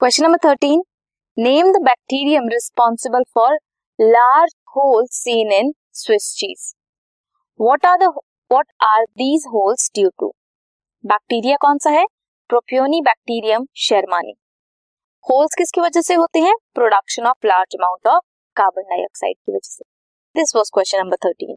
Question number thirteen name the bacterium responsible for large holes seen in Swiss cheese what are the are these holes due to bacteria कौन सा है? प्रोप्योनी bacterium शेरमानी holes किसकी वजह से होते हैं? Production of large amount of carbon dioxide की वजह से. This was question number thirteen